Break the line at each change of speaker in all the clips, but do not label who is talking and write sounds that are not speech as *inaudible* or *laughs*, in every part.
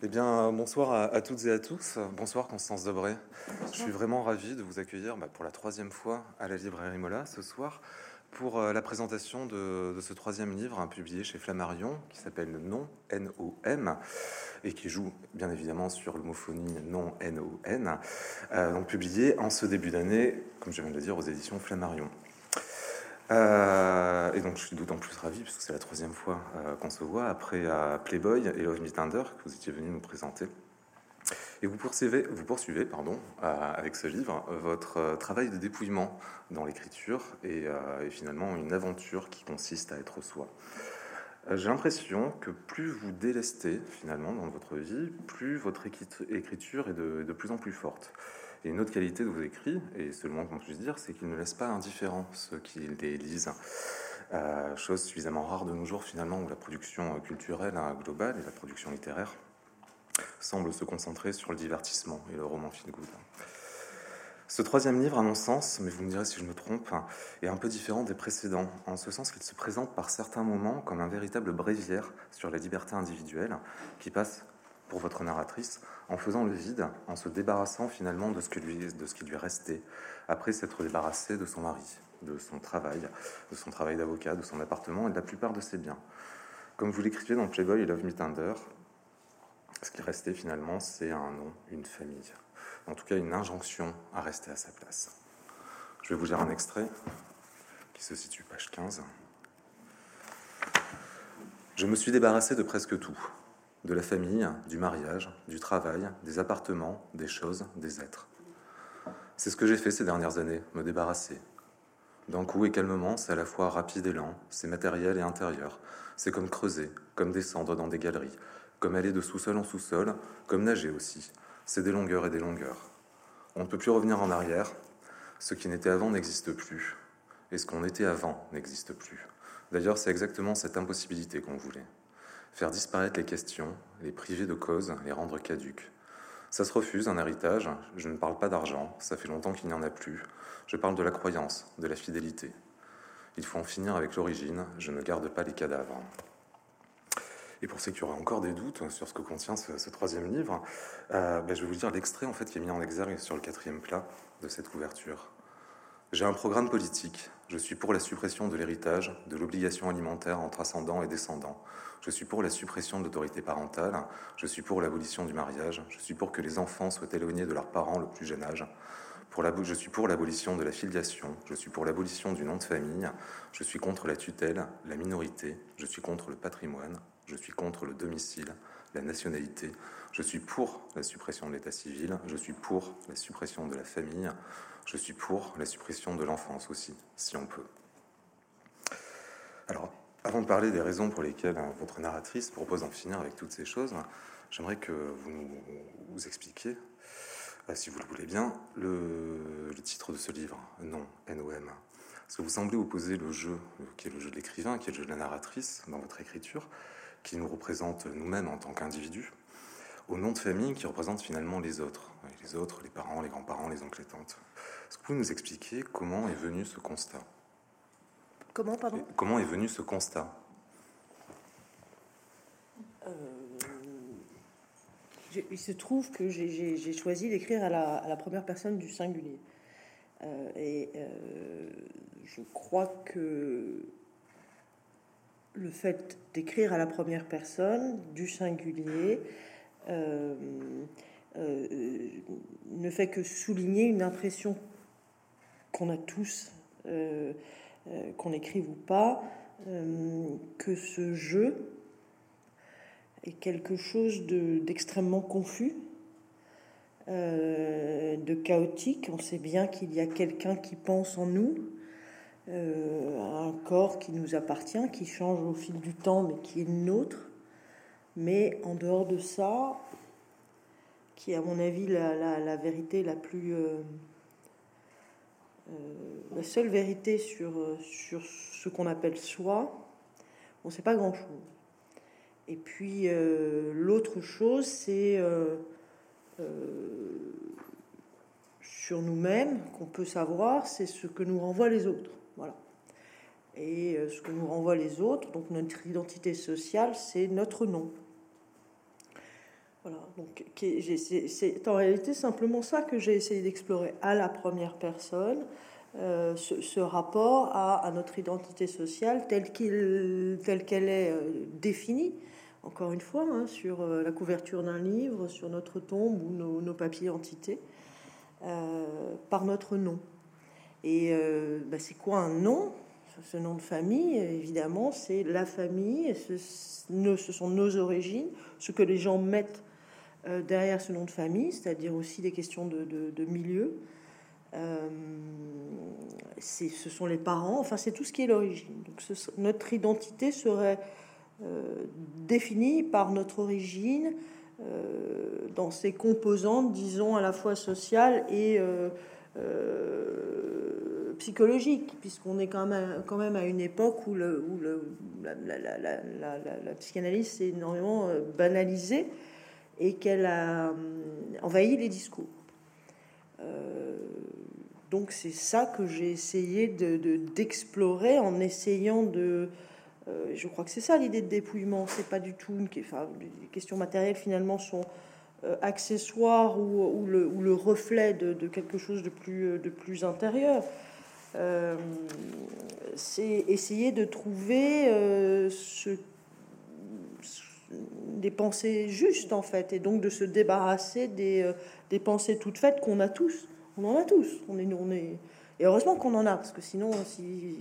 Eh bien, bonsoir à, toutes et à tous. Bonsoir Constance Debré. Je suis vraiment ravi de vous accueillir bah, pour la troisième fois à la librairie Mola ce soir pour euh, la présentation de, ce troisième livre hein, publié chez Flammarion qui s'appelle Non, N-O-M et qui joue bien évidemment sur l'homophonie Non, N-O-N, euh, donc publié en ce début d'année, comme je viens de le dire, aux éditions Flammarion. Euh, et donc je suis d'autant plus ravi puisque c'est la troisième fois euh, qu'on se voit après euh, Playboy et Love Me Tender que vous étiez venu nous présenter. Et vous poursuivez, vous poursuivez pardon, avec ce livre votre travail de dépouillement dans l'écriture et, finalement une aventure qui consiste à être soi. J'ai l'impression que plus vous délestez finalement dans votre vie, plus votre écriture est de plus en plus forte. Et une autre qualité de vos écrits, et c'est le moins qu'on puisse dire, c'est qu'ils ne laissent pas indifférents ceux qui les lisent. Euh, chose suffisamment rare de nos jours finalement où la production culturelle hein, globale et la production littéraire semblent se concentrer sur le divertissement et le roman feel good. Ce troisième livre, à mon sens, mais vous me direz si je me trompe, est un peu différent des précédents, en ce sens qu'il se présente par certains moments comme un véritable bréviaire sur la liberté individuelle qui passe pour votre narratrice en faisant le vide, en se débarrassant finalement de ce, que lui, de ce qui lui restait après s'être débarrassé de son mari, de son travail, de son travail d'avocat, de son appartement et de la plupart de ses biens. Comme vous l'écrivez dans Playboy et Love Me Tender, ce qui restait finalement, c'est un nom, une famille. En tout cas, une injonction à rester à sa place. Je vais vous lire un extrait qui se situe page 15. Je me suis débarrassé de presque tout de la famille, du mariage, du travail, des appartements, des choses, des êtres. C'est ce que j'ai fait ces dernières années, me débarrasser. D'un coup et calmement, c'est à la fois rapide et lent, c'est matériel et intérieur. C'est comme creuser, comme descendre dans des galeries, comme aller de sous-sol en sous-sol, comme nager aussi. C'est des longueurs et des longueurs. On ne peut plus revenir en arrière. Ce qui n'était avant n'existe plus. Et ce qu'on était avant n'existe plus. D'ailleurs, c'est exactement cette impossibilité qu'on voulait faire disparaître les questions, les priver de cause, les rendre caduques. Ça se refuse, un héritage. Je ne parle pas d'argent, ça fait longtemps qu'il n'y en a plus. Je parle de la croyance, de la fidélité. Il faut en finir avec l'origine, je ne garde pas les cadavres. Et pour ceux qui auraient encore des doutes sur ce que contient ce, troisième livre, euh, ben, je vais vous dire l'extrait en fait qui est mis en exergue sur le quatrième plat de cette couverture. J'ai un programme politique. Je suis pour la suppression de l'héritage, de l'obligation alimentaire entre ascendants et descendants. Je suis pour la suppression de l'autorité parentale. Je suis pour l'abolition du mariage. Je suis pour que les enfants soient éloignés de leurs parents le plus jeune âge. Pour je suis pour l'abolition de la filiation. Je suis pour l'abolition du nom de famille. Je suis contre la tutelle, la minorité. Je suis contre le patrimoine. Je suis contre le domicile, la nationalité. Je suis pour la suppression de l'état civil. Je suis pour la suppression de la famille. Je suis pour la suppression de l'enfance aussi, si on peut. Alors, avant de parler des raisons pour lesquelles hein, votre narratrice propose d'en finir avec toutes ces choses, j'aimerais que vous nous expliquiez, euh, si vous le voulez bien, le, titre de ce livre, Non, NOM. Parce que vous semblez opposer le jeu, qui est le jeu de l'écrivain, qui est le jeu de la narratrice dans votre écriture, qui nous représente nous-mêmes en tant qu'individus, au nom de famille qui représente finalement les autres, les autres, les parents, les grands-parents, les oncles et tantes. Est-ce que vous pouvez nous expliquer comment est venu ce constat?
Comment, pardon
Comment est venu ce constat
euh, Il se trouve que j'ai choisi d'écrire à, la, première personne du singulier. Euh, et euh, je crois que le fait d'écrire à la première personne du singulier ne fait que souligner une impression qu'on a tous, qu'on écrive ou pas, euh, que ce jeu est quelque chose d'extrêmement confus, de chaotique. On sait bien qu'il y a quelqu'un qui pense en nous, un corps qui nous appartient, qui change au fil du temps, mais qui est nôtre. Mais en dehors de ça, qui est à mon avis la, vérité la plus... Euh, la seule vérité sur, euh, sur ce qu'on appelle soi, on ne sait pas grand-chose. Et puis euh, l'autre chose, c'est sur nous-mêmes qu'on peut savoir, c'est ce que nous renvoient les autres. Voilà. Et ce que nous renvoient les autres, donc notre identité sociale, c'est notre nom. Voilà, donc c'est en réalité simplement ça que j'ai essayé d'explorer à la première personne, euh, ce, rapport à, notre identité sociale telle qu'elle est euh, définie, encore une fois, hein, sur euh, la couverture d'un livre, sur notre tombe ou nos, papiers d'identité, par notre nom. Et bah, c'est quoi un nom? Ce nom de famille, évidemment, c'est la famille, ce, ce, sont nos origines, ce que les gens mettent derrière ce nom de famille, c'est-à-dire aussi des questions de, de milieu. Euh, ce sont les parents, enfin c'est tout ce qui est l'origine. Notre identité serait euh, définie par notre origine euh, dans ses composantes, disons à la fois sociales et psychologiques, puisqu'on est quand même, quand même à une époque où, le, où le, la, la, la, la, psychanalyse s'est énormément banalisée et qu'elle a envahi les discours. Donc c'est ça que j'ai essayé de, d'explorer en essayant de... Euh, je crois que c'est ça l'idée de dépouillement. C'est pas du tout une enfin, les questions matérielles finalement sont euh, accessoires ou, le, ou, le, reflet de, quelque chose de plus, de plus intérieur. Euh, c'est essayer de trouver ce, des pensées justes en fait et donc de se débarrasser des, des pensées toutes faites qu'on a tous on en a tous. On est, on est... Et heureusement qu'on en a, parce que sinon, si,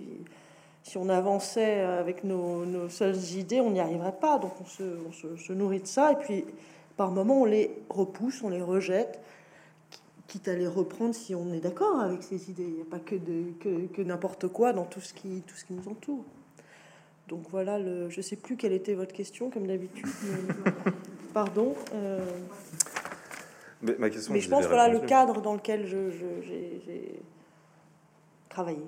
si on avançait avec nos, seules idées, on n'y arriverait pas. Donc on se, nourrit de ça, et puis par moments, on les repousse, on les rejette, quitte à les reprendre si on est d'accord avec ces idées. Il n'y a pas que, de, que, n'importe quoi dans tout ce, qui, tout ce qui nous entoure. Donc voilà, le, je ne sais plus quelle était votre question, comme d'habitude. *laughs* Pardon. Euh,
mais, ma question,
Mais je pense voilà le cadre dans lequel j'ai travaillé.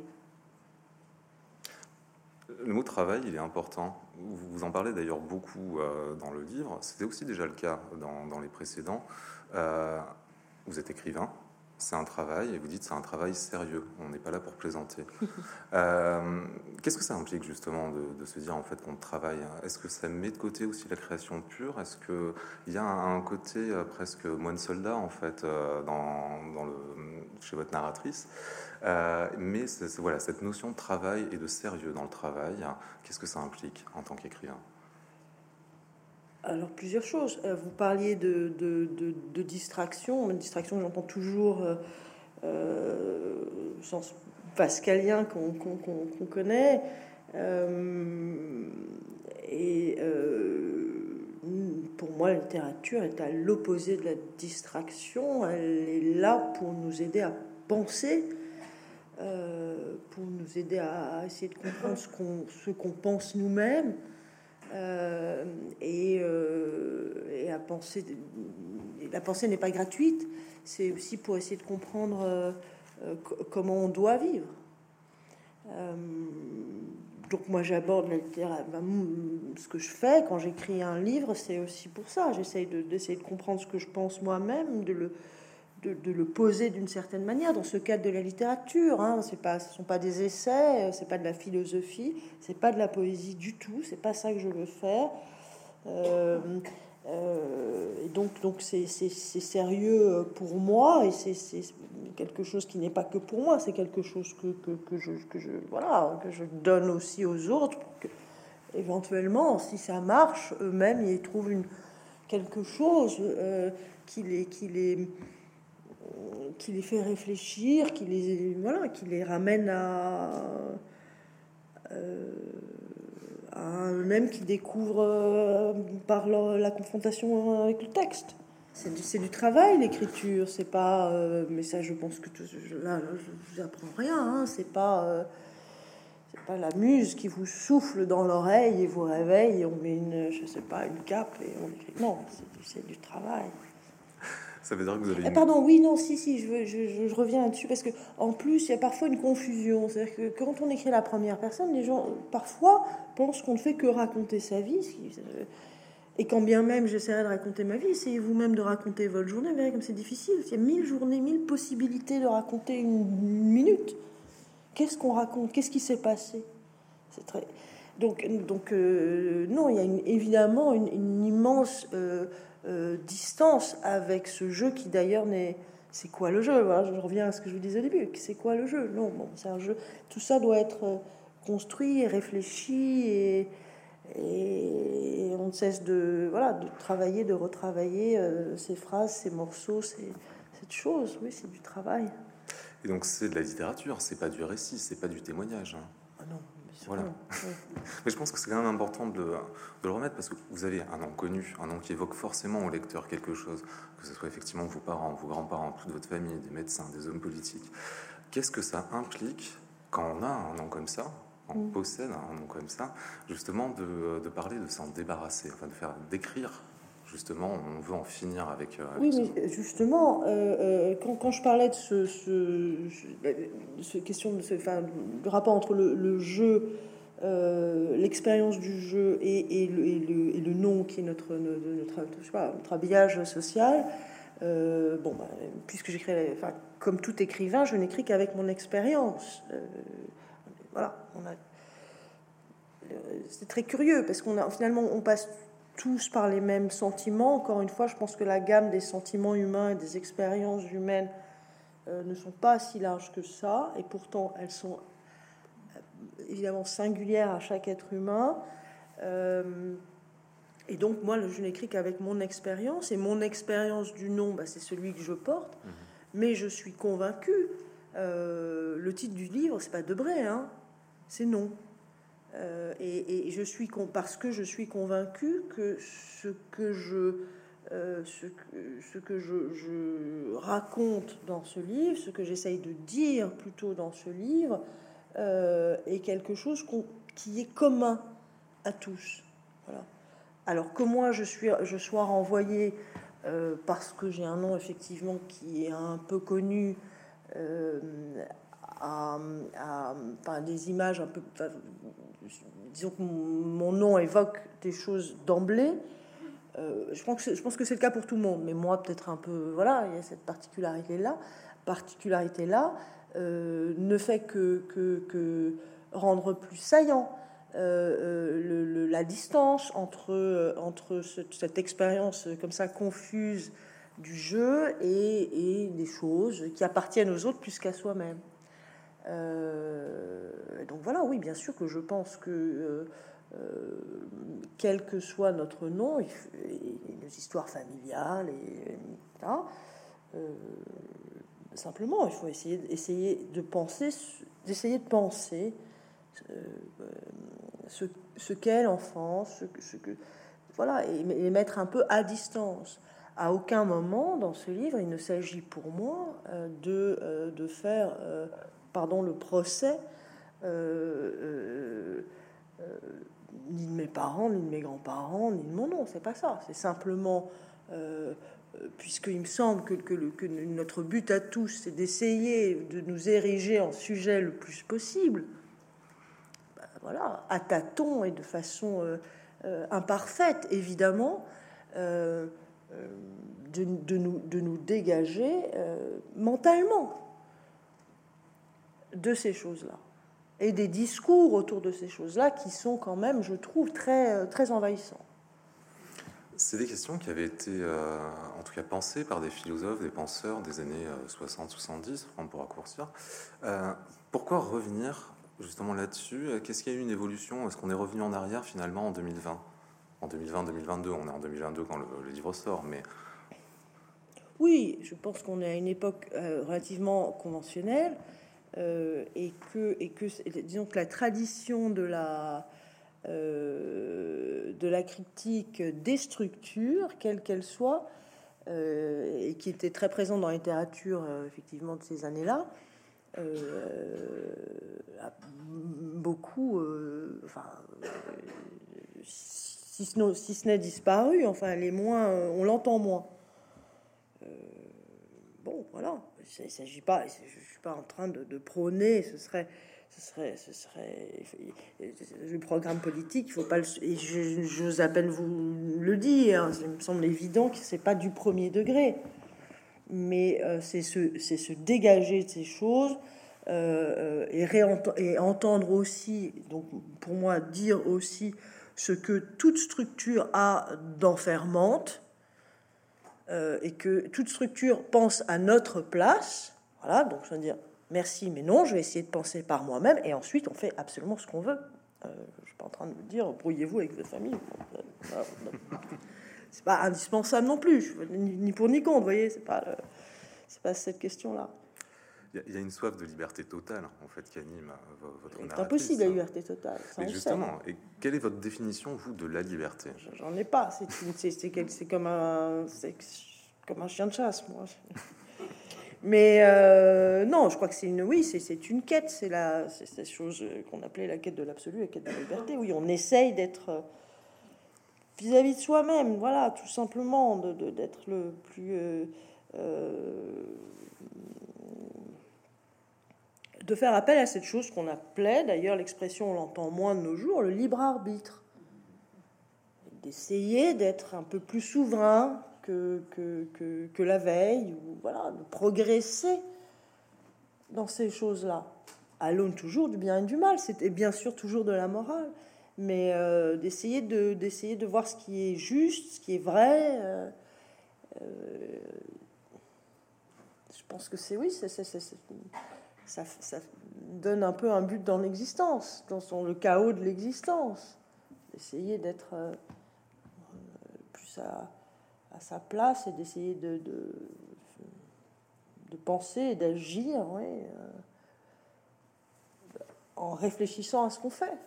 Le mot travail, il est important. Vous en parlez d'ailleurs beaucoup euh, dans le livre. C'était aussi déjà le cas dans, dans les précédents. Euh, vous êtes écrivain, c'est un travail, et vous dites c'est un travail sérieux, on n'est pas là pour plaisanter. *laughs* Euh, qu'est-ce que ça implique justement de, se dire en fait qu'on travaille? Est-ce que ça met de côté aussi la création pure? Est-ce qu'il y a un, côté euh, presque moine soldat en fait euh, dans, le, chez votre narratrice? Mais voilà, cette notion de travail et de sérieux dans le travail, qu'est-ce que ça implique en tant qu'écrivain?
Alors, plusieurs choses. Euh, vous parliez de, de, distraction. Une distraction, j'entends toujours euh, euh, sens pascalien qu'on connaît. Euh, et pour moi, la littérature est à l'opposé de la distraction. Elle est là pour nous aider à penser, pour nous aider à, essayer de comprendre ce qu'on pense nous-mêmes. Euh, et, euh, à penser. La pensée n'est pas gratuite, c'est aussi pour essayer de comprendre euh, comment on doit vivre. donc moi j'aborde la littérature. Ce que je fais quand j'écris un livre, c'est aussi pour ça. J'essaye d'essayer de, comprendre ce que je pense moi-même, de de, le poser d'une certaine manière dans ce cadre de la littérature. Hein. Pas, ce sont pas des essais, c'est pas de la philosophie, c'est pas de la poésie du tout. C'est pas ça que je veux faire. Euh, euh, et donc, donc c'est, sérieux pour moi et c'est, quelque chose qui n'est pas que pour moi. C'est quelque chose que, que, je, que je voilà que je donne aussi aux autres que éventuellement, si ça marche, eux-mêmes ils trouvent une quelque chose euh, qui les qui les qui les fait réfléchir, qui les, voilà, qui les ramène à, euh, à eux-mêmes qui découvrent euh, par la confrontation avec le texte. C'est du, travail l'écriture, c'est pas. Euh, mais ça, je pense que là, je vous apprends rien. Hein, c'est pas. c'est pas la muse qui vous souffle dans l'oreille et vous réveille. Et on met une, je sais pas, une cape et on écrit. Non, c'est du travail.
Ça veut dire que vous avez.
Eh, pardon, oui, non, si, si, je, je, je reviens là-dessus parce que en plus, il y a parfois une confusion. C'est-à-dire que quand on écrit la première personne, les gens parfois pensent qu'on ne fait que raconter sa vie. Et quand bien même j'essaierai de raconter ma vie, essayez vous-même de raconter votre journée. Vous verrez comme c'est difficile. Il y a mille journées, mille possibilités de raconter une, minute. Qu'est-ce qu'on raconte? Qu'est-ce qui s'est passé? C'est très. Donc, donc euh, non, il y a évidemment une, immense. Euh, distance avec ce jeu qui d'ailleurs n'est c'est quoi le jeu voilà, Je reviens à ce que je vous disais au début. C'est quoi le jeu? Non, bon, c'est un jeu. Tout ça doit être construit et réfléchi et, on ne cesse de, voilà, de travailler, de retravailler ces phrases, ces morceaux, ces, cette chose. Oui, c'est du travail.
Et donc c'est de la littérature, c'est pas du récit, c'est pas du témoignage. Hein. Voilà. Mais je pense que c'est quand même important de, de, le remettre parce que vous avez un nom connu, un nom qui évoque forcément au lecteur quelque chose, que ce soit effectivement vos parents, vos grands-parents, toute votre famille, des médecins, des hommes politiques. Qu'est-ce que ça implique quand on a un nom comme ça, on mm. possède un nom comme ça, justement de, de parler, de s'en débarrasser, enfin de faire d'écrire justement, on veut en finir avec.
Euh, oui, mais justement, euh, euh, quand, je parlais de ce, ce, question de ce, enfin, rapport entre le, jeu, l'expérience du jeu et, le, et, le, nom qui est notre, notre, notre habillage social. bon, bah, puisque j'écris, enfin, comme tout écrivain, je n'écris qu'avec mon expérience. voilà, on a. C'est très curieux parce qu'on a finalement on passe tous par les mêmes sentiments. Encore une fois, je pense que la gamme des sentiments humains et des expériences humaines euh, ne sont pas si larges que ça, et pourtant elles sont euh, évidemment singulières à chaque être humain. Euh, et donc moi, je n'écris qu'avec mon expérience, et mon expérience du nom, bah, c'est celui que je porte, mhm. mais je suis convaincu. le titre du livre, c'est pas Debré, hein, c'est non. Euh, et, je suis parce que je suis convaincu que ce que je euh, ce que je, raconte dans ce livre, ce que j'essaye de dire plutôt dans ce livre, euh, est quelque chose qui est commun à tous. Voilà. Alors que moi je, suis, je sois renvoyé parce que j'ai un nom effectivement qui est un peu connu à, des images un peu. disons que mon nom évoque des choses d'emblée. Euh, je, pense que je pense que c'est le cas pour tout le monde, mais moi peut-être un peu. Voilà, il y a cette particularité-là. Particularité-là euh, ne fait que, que, rendre plus saillant euh, la distance entre, entre cette expérience comme ça confuse du jeu et, et, des choses qui appartiennent aux autres plus qu'à soi-même. Euh, donc voilà, oui, bien sûr que je pense que euh, euh, quel que soit notre nom, et, nos histoires familiales, et, simplement, il faut essayer, essayer de penser, d'essayer de penser ce, ce qu'est l'enfance, ce, que voilà, et, et, mettre un peu à distance. À aucun moment dans ce livre, il ne s'agit pour moi de, de faire pardon, le procès euh, euh, euh, ni de mes parents, ni de mes grands-parents, ni de mon nom. C'est pas ça. C'est simplement, puisqu'il me semble que, notre but à tous, c'est d'essayer de nous ériger en sujet le plus possible. Ben voilà, à tâtons et de façon imparfaite, évidemment. de nous dégager mentalement de ces choses-là et des discours autour de ces choses-là qui sont quand même, je trouve, très, euh, très envahissants.
C'est des questions qui avaient été, euh, en tout cas, pensées par des philosophes, des penseurs des années 60-70, euh, on pourra raccourcir. pourquoi revenir justement là-dessus? Qu'est-ce qu'il y a eu une évolution? Est-ce qu'on est revenu en arrière finalement en 2020 En 2020-2022, on est en 2022 quand le, le livre sort, mais...
Oui, je pense qu'on est à une époque relativement conventionnelle. Euh, et que, et que disons que la tradition de la, euh, de la critique des structures, quelles qu'elles soient, euh, et qui était très présente dans la littérature effectivement de ces années-là, beaucoup, enfin, si ce, si ce n'est disparu, enfin, les moins, on l'entend moins. bon, voilà, il ne s'agit pas, pas en train de, prôner, ce serait, ce serait, ce serait le programme politique. Il faut pas le, et j'ose à peine vous le dire. Il me semble évident que c'est pas du premier degré, mais euh, c'est se, se dégager de ces choses. Euh, et, et entendre aussi, donc pour moi, dire aussi ce que toute structure a d'enfermante, et que toute structure pense à notre place, voilà, donc je veux dire merci, mais non, je vais essayer de penser par moi-même, et ensuite on fait absolument ce qu'on veut. je suis pas en train de vous dire brouillez-vous avec votre famille. C'est pas indispensable non plus, ni pour ni contre, vous voyez, c'est pas, c'est pas cette question-là.
Il y, a une soif de liberté totale, en fait, qui anime euh, votre
C'est impossible, la liberté totale.
justement, et quelle est votre définition, vous, de la liberté?
J'en ai pas. C'est comme un, comme un chien de chasse, moi. Mais euh, non, je crois que c'est une, oui, c'est une quête. C'est la, c'est cette chose qu'on appelait la quête de l'absolu, la quête de la liberté. Oui, on essaye d'être euh, vis-à-vis de soi-même, voilà, tout simplement, de d'être le plus de faire appel à cette chose qu'on appelait, d'ailleurs l'expression on l'entend moins de nos jours, le libre arbitre. D'essayer d'être un peu plus souverain que, que, que, la veille, ou voilà, de progresser dans ces choses-là. À l'aune toujours du bien et du mal, c'était bien sûr toujours de la morale, mais euh, d'essayer de, d'essayer de voir ce qui est juste, ce qui est vrai. Euh, euh, je pense que c'est oui, c'est ça, donne un peu un but dans l'existence, dans le chaos de l'existence. D'essayer d'être euh, plus à, sa place et d'essayer de, de, penser et d'agir euh, en réfléchissant à ce qu'on fait.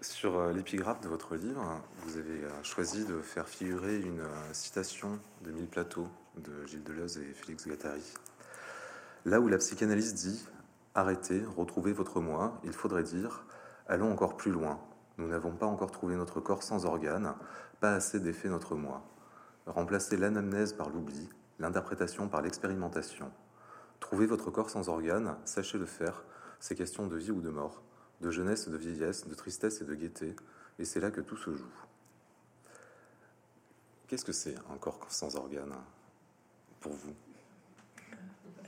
Sur euh, l'épigraphe de votre livre, vous avez choisi de faire figurer une citation de Mille Plateaux de Gilles Deleuze et Félix Gattari. Là où la psychanalyse dit arrêtez, retrouvez votre moi, il faudrait dire allons encore plus loin. Nous n'avons pas encore trouvé notre corps sans organes, pas assez défait notre moi. Remplacez l'anamnèse par l'oubli, l'interprétation par l'expérimentation. Trouvez votre corps sans organes, sachez le faire, c'est question de vie ou de mort, de jeunesse et de vieillesse, de tristesse et de gaieté, et c'est là que tout se joue. Qu'est-ce que c'est un corps sans organes pour vous?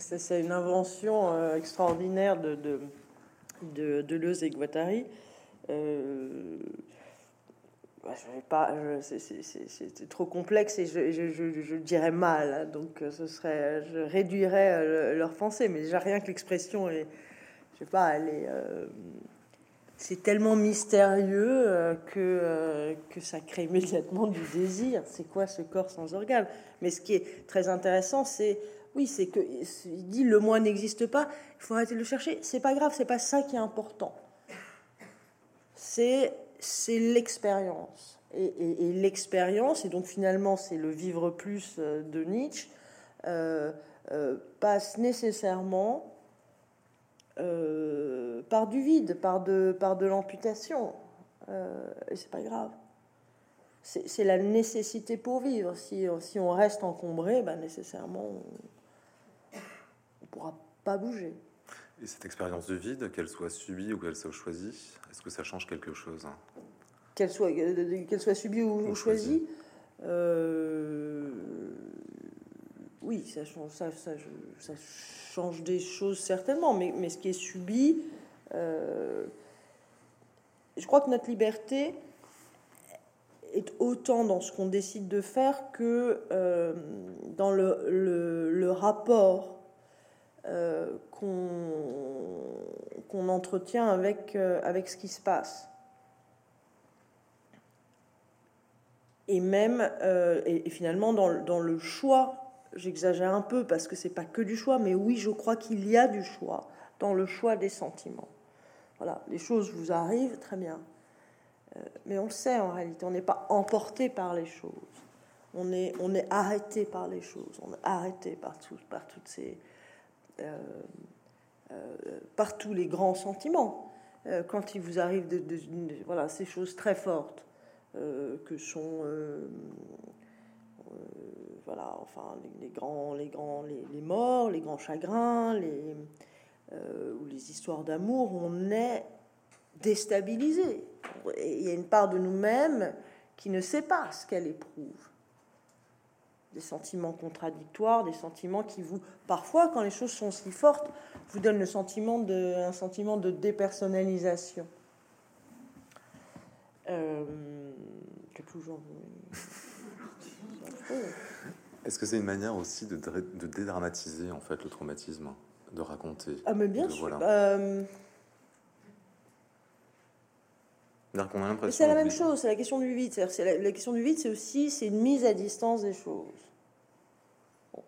C'est une invention euh, extraordinaire de, de, de, Deleuze et Guattari. Euh, bah, c'est trop complexe et je, je, dirais mal, hein, donc euh, ce serait, je réduirais leur pensée, mais déjà rien que l'expression est, je sais pas, elle est, c'est tellement mystérieux que, que ça crée immédiatement du désir. C'est quoi ce corps sans organe? Mais ce qui est très intéressant, c'est oui, c'est que il dit le moi n'existe pas, il faut arrêter de le chercher. C'est pas grave, c'est pas ça qui est important. C'est l'expérience. Et, l'expérience, et donc finalement c'est le vivre plus euh, de Nietzsche, euh, euh, passe nécessairement par du vide, par de, par de l'amputation. et c'est pas grave. C'est la nécessité pour vivre. Si, si on reste encombré, ben nécessairement, pourra pas bouger.
Et cette expérience de vide, qu'elle soit subie ou qu'elle soit choisie, est-ce que ça change quelque chose
Qu'elle soit, euh, qu'elle soit subie ou, choisie, euh, oui, ça change, ça, ça, ça, change des choses certainement, mais, mais ce qui est subi, euh, je crois que notre liberté est autant dans ce qu'on décide de faire que dans le, le, le rapport euh, qu'on entretient avec, euh, avec ce qui se passe. Et même, euh, et, finalement, dans, dans, le choix, j'exagère un peu parce que c'est pas que du choix, mais oui, je crois qu'il y a du choix dans le choix des sentiments. Voilà, les choses vous arrivent, très bien. mais on le sait en réalité, on n'est pas emporté par les choses. On est, on est arrêté par les choses, on est arrêté par, tout, par toutes ces, par tous les grands sentiments. Euh, quand il vous arrive de, voilà, ces choses très fortes que sont voilà, enfin, les, grands, les, grands les, morts, les grands chagrins, les, ou les histoires d'amour, on est déstabilisé. Il y a une part de nous-mêmes qui ne sait pas ce qu'elle éprouve des sentiments contradictoires, des sentiments qui vous, parfois, quand les choses sont si fortes, vous donnent le sentiment de, un sentiment de dépersonnalisation. Euh,
Est-ce que c'est une manière aussi de, de, dédramatiser en fait le traumatisme, de raconter
Ah mais bien sûr.
Euh,
c'est la même chose, c'est la question du vide. C'est la, la, question du vide, c'est aussi c'est une mise à distance des choses.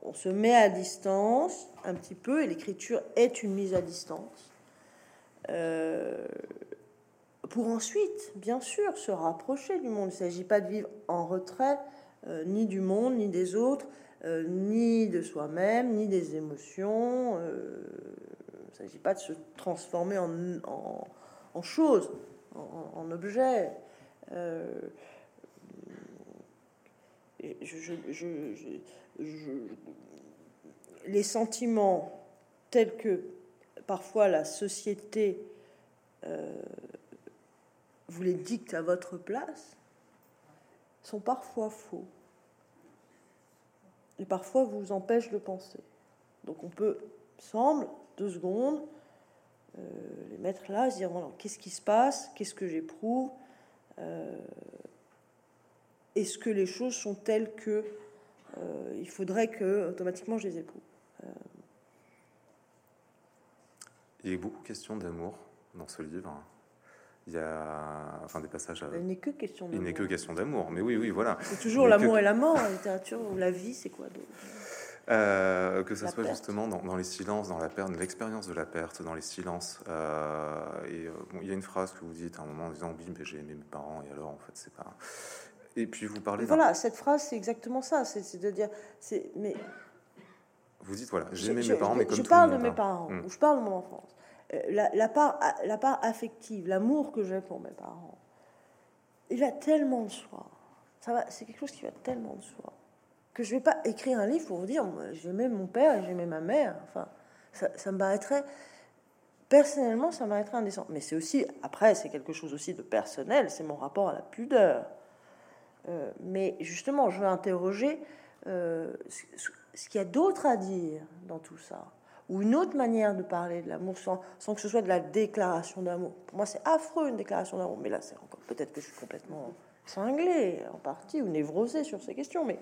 On se met à distance un petit peu, et l'écriture est une mise à distance. Euh, pour ensuite, bien sûr, se rapprocher du monde. Il ne s'agit pas de vivre en retrait, euh, ni du monde, ni des autres, euh, ni de soi-même, ni des émotions. il ne s'agit pas de se transformer en, en, en choses en, objet. Euh, les sentiments tels que parfois la société euh, vous les dicte à votre place sont parfois faux et parfois vous empêchent de penser. Donc on peut, semble, deux secondes, les mettre là, se dire voilà, qu'est-ce qui se passe, qu'est-ce que j'éprouve, euh, est-ce que les choses sont telles que euh, il faudrait que automatiquement je les éprouve?
Il y a beaucoup de questions d'amour dans ce livre. Il y a enfin des passages.
Il n'est que question d'amour.
Il n'est que question d'amour, mais oui, oui, voilà.
C'est toujours l'amour et la mort en littérature ou la vie, c'est quoi d'autre
euh, que ce soit justement dans, les silences, dans la perte, l'expérience de la perte, dans les silences. Euh, et euh, il y a une phrase que vous dites à un moment en disant oui, mais j'ai aimé mes parents et alors en fait c'est pas. Et puis vous parlez.
Voilà, cette phrase c'est exactement ça. C'est de dire, c'est mais.
Vous dites voilà, j'ai aimé mes parents, mais comme
je parle de mes hein. parents, mm. ou je parle de mon enfance. La, part, la part affective, l'amour que j'ai pour mes parents, il va tellement de soi. Ça va, c'est quelque chose qui va tellement de soi que je vais pas écrire un livre pour vous dire j'aimais mon père j'aimais ma mère. Enfin, ça, me paraîtrait personnellement, ça me paraîtrait indécent. Mais c'est aussi après, c'est quelque chose aussi de personnel. C'est mon rapport à la pudeur. Euh, mais justement, je veux interroger euh, ce, qu'il y a d'autre à dire dans tout ça, ou une autre manière de parler de l'amour sans, sans, que ce soit de la déclaration d'amour? Pour moi, c'est affreux une déclaration d'amour. Mais là, c'est encore peut-être que je suis complètement cinglé en partie ou névrosé sur ces questions, mais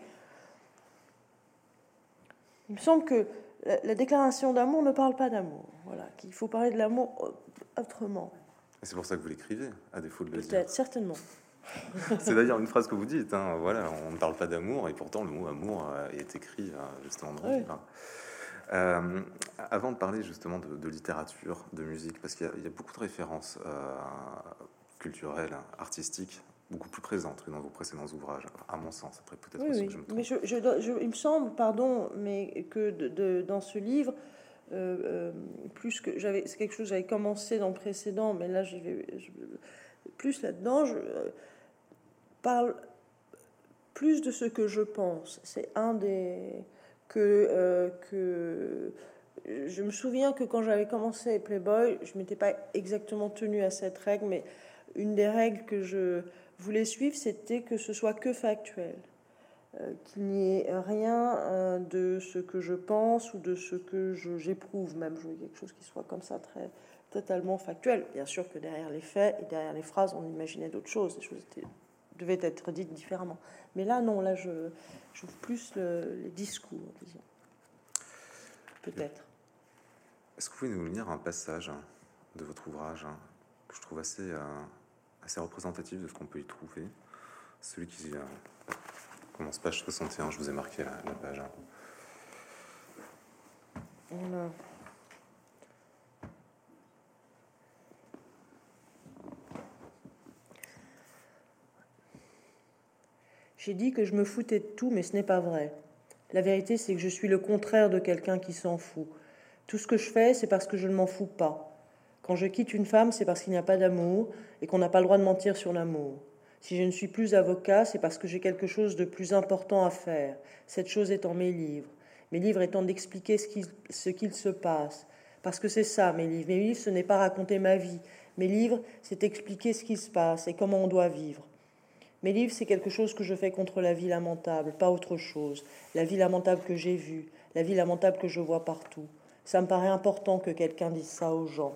il me semble que la, déclaration d'amour ne parle pas d'amour. Voilà, qu'il faut parler de l'amour autrement.
C'est pour ça que vous l'écrivez, à défaut de le dire.
certainement. *laughs*
C'est d'ailleurs une phrase que vous dites. Hein, voilà, on ne parle pas d'amour et pourtant le mot amour euh, est écrit euh, justement dans. Euh, avant de parler justement de, littérature, de musique, parce qu'il y, a beaucoup de références culturelles, artistiques beaucoup plus présente que dans vos précédents ouvrages, à mon sens. Après, peut-être
oui,
que je me
Mais je, il me semble, pardon, mais que de, dans ce livre, euh, euh, plus que j'avais, c'est quelque chose que j'avais commencé dans le précédent, mais là, j'y vais plus là-dedans. Je euh, parle plus de ce que je pense. C'est un des que que je me souviens que quand j'avais commencé Playboy, je m'étais pas exactement tenu à cette règle, mais une des règles que je voulais suivre, c'était que ce soit que factuel, euh, qu'il n'y ait rien euh, de ce que je pense ou de ce que j'éprouve, même je veux quelque chose qui soit comme ça très totalement factuel. Bien sûr que derrière les faits et derrière les phrases, on imaginait d'autres choses, les choses devaient être dites différemment. Mais là, non, là, je j'ouvre plus les discours, disons. Peut-être.
Est-ce que vous pouvez nous lire un passage de votre ouvrage hein, que je trouve assez euh, assez représentatif de ce qu'on peut y trouver. Celui qui commence page 61, je vous ai marqué la, page.
J'ai dit que je me foutais de tout, mais ce n'est pas vrai. La vérité, c'est que je suis le contraire de quelqu'un qui s'en fout. Tout ce que je fais, c'est parce que je ne m'en fous pas. Quand je quitte une femme, c'est parce qu'il n'y a pas d'amour et qu'on n'a pas le droit de mentir sur l'amour. Si je ne suis plus avocat, c'est parce que j'ai quelque chose de plus important à faire, cette chose étant mes livres. Mes livres étant d'expliquer ce qu'il se passe. Parce que c'est ça, mes livres. Mes livres, ce n'est pas raconter ma vie. Mes livres, c'est expliquer ce qui se passe et comment on doit vivre. Mes livres, c'est quelque chose que je fais contre la vie lamentable, pas autre chose. La vie lamentable que j'ai vue, la vie lamentable que je vois partout. Ça me paraît important que quelqu'un dise ça aux gens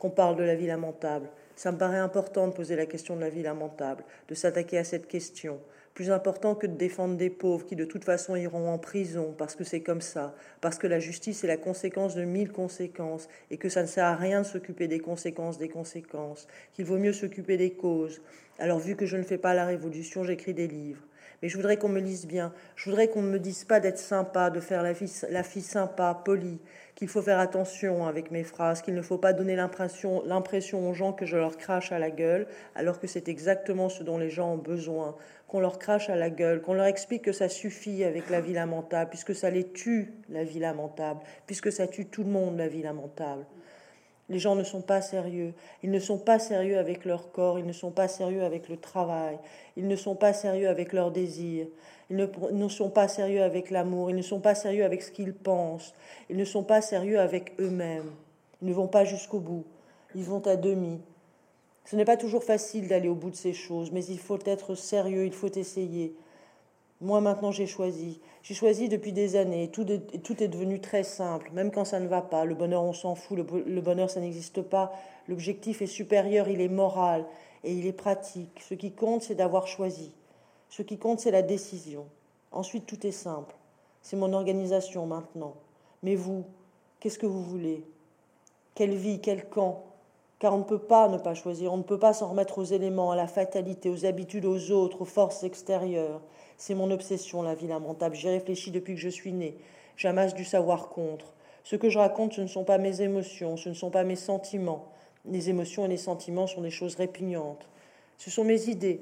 qu'on parle de la vie lamentable. Ça me paraît important de poser la question de la vie lamentable, de s'attaquer à cette question, plus important que de défendre des pauvres qui de toute façon iront en prison parce que c'est comme ça, parce que la justice est la conséquence de mille conséquences et que ça ne sert à rien de s'occuper des conséquences des conséquences, qu'il vaut mieux s'occuper des causes. Alors vu que je ne fais pas la révolution, j'écris des livres. Mais je voudrais qu'on me lise bien. Je voudrais qu'on ne me dise pas d'être sympa, de faire la fille, sympa, polie, qu'il faut faire attention avec mes phrases, qu'il ne faut pas donner l'impression aux gens que je leur crache à la gueule, alors que c'est exactement ce dont les gens ont besoin, qu'on leur crache à la gueule, qu'on leur explique que ça suffit avec la vie lamentable, puisque ça les tue, la vie lamentable, puisque ça tue tout le monde, la vie lamentable. Les gens ne sont pas sérieux. Ils ne sont pas sérieux avec leur corps, ils ne sont pas sérieux avec le travail, ils ne sont pas sérieux avec leurs désirs, ils ne, sont pas sérieux avec l'amour, ils ne sont pas sérieux avec ce qu'ils pensent, ils ne sont pas sérieux avec eux-mêmes. Ils ne vont pas jusqu'au bout, ils vont à demi. Ce n'est pas toujours facile d'aller au bout de ces choses, mais il faut être sérieux, il faut essayer. Moi maintenant j'ai choisi. J'ai choisi depuis des années. Tout tout est devenu très simple, même quand ça ne va pas. Le bonheur, on s'en fout. Le, bonheur, ça n'existe pas. L'objectif est supérieur, il est moral et il est pratique. Ce qui compte, c'est d'avoir choisi. Ce qui compte, c'est la décision. Ensuite, tout est simple. C'est mon organisation maintenant. Mais vous, qu'est-ce que vous voulez? Quelle vie Quel camp? Car on ne peut pas ne pas choisir, on ne peut pas s'en remettre aux éléments, à la fatalité, aux habitudes, aux autres, aux forces extérieures. C'est mon obsession, la vie lamentable. J'y réfléchis depuis que je suis né. J'amasse du savoir contre. Ce que je raconte, ce ne sont pas mes émotions, ce ne sont pas mes sentiments. Les émotions et les sentiments sont des choses répugnantes. Ce sont mes idées,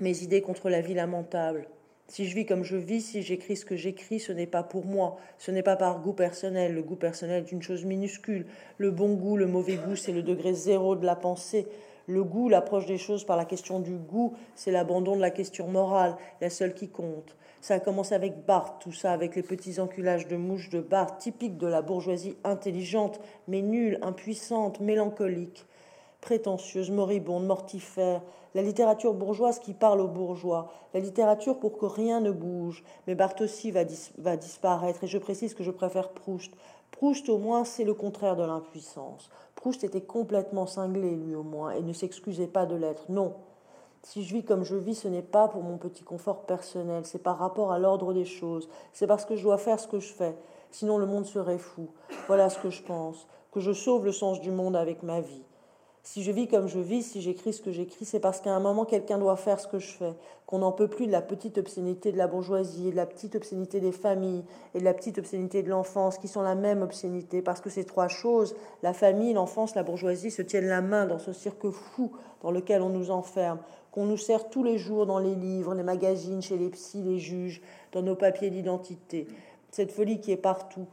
mes idées contre la vie lamentable. Si je vis comme je vis, si j'écris ce que j'écris, ce n'est pas pour moi, ce n'est pas par goût personnel. Le goût personnel est une chose minuscule. Le bon goût, le mauvais goût, c'est le degré zéro de la pensée. Le goût, l'approche des choses par la question du goût, c'est l'abandon de la question morale, la seule qui compte. Ça a commencé avec Barthes, tout ça, avec les petits enculages de mouches de Barthes, typiques de la bourgeoisie intelligente, mais nulle, impuissante, mélancolique prétentieuse, moribonde, mortifère, la littérature bourgeoise qui parle aux bourgeois, la littérature pour que rien ne bouge. Mais Barthes aussi va, va disparaître, et je précise que je préfère Proust. Proust, au moins, c'est le contraire de l'impuissance. Proust était complètement cinglé, lui au moins, et ne s'excusait pas de l'être. Non. Si je vis comme je vis, ce n'est pas pour mon petit confort personnel, c'est par rapport à l'ordre des choses, c'est parce que je dois faire ce que je fais, sinon le monde serait fou. Voilà ce que je pense, que je sauve le sens du monde avec ma vie. Si je vis comme je vis, si j'écris ce que j'écris, c'est parce qu'à un moment, quelqu'un doit faire ce que je fais, qu'on n'en peut plus de la petite obscénité de la bourgeoisie, de la petite obscénité des familles et de la petite obscénité de l'enfance, qui sont la même obscénité, parce que ces trois choses, la famille, l'enfance, la bourgeoisie, se tiennent la main dans ce cirque fou dans lequel on nous enferme, qu'on nous sert tous les jours dans les livres, les magazines, chez les psys, les juges, dans nos papiers d'identité. Cette folie qui est partout,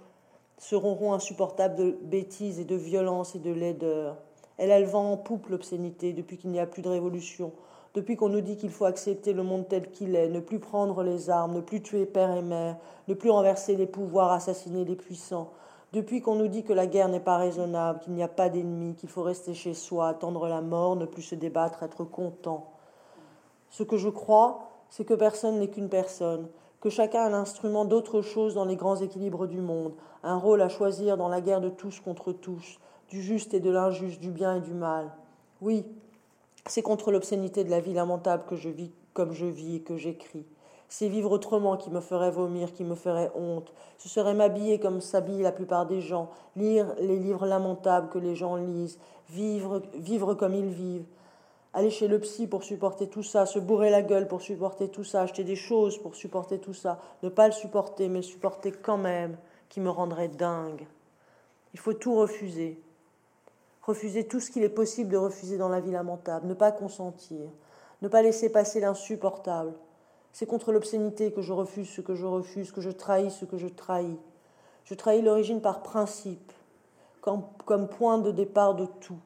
ce ronron insupportable de bêtises et de violence et de laideur. Elle a le en poupe, l'obscénité, depuis qu'il n'y a plus de révolution, depuis qu'on nous dit qu'il faut accepter le monde tel qu'il est, ne plus prendre les armes, ne plus tuer père et mère, ne plus renverser les pouvoirs, assassiner les puissants, depuis qu'on nous dit que la guerre n'est pas raisonnable, qu'il n'y a pas d'ennemis, qu'il faut rester chez soi, attendre la mort, ne plus se débattre, être content. Ce que je crois, c'est que personne n'est qu'une personne, que chacun a l'instrument d'autre chose dans les grands équilibres du monde, un rôle à choisir dans la guerre de tous contre tous, du juste et de l'injuste, du bien et du mal. Oui, c'est contre l'obscénité de la vie lamentable que je vis comme je vis et que j'écris. C'est vivre autrement qui me ferait vomir, qui me ferait honte. Ce serait m'habiller comme s'habillent la plupart des gens, lire les livres lamentables que les gens lisent, vivre, vivre comme ils vivent. Aller chez le psy pour supporter tout ça, se bourrer la gueule pour supporter tout ça, acheter des choses pour supporter tout ça, ne pas le supporter, mais le supporter quand même, qui me rendrait dingue. Il faut tout refuser refuser tout ce qu'il est possible de refuser dans la vie lamentable, ne pas consentir, ne pas laisser passer l'insupportable. C'est contre l'obscénité que je refuse ce que je refuse, que je trahis ce que je trahis. Je trahis l'origine par principe, comme, comme point de départ de tout.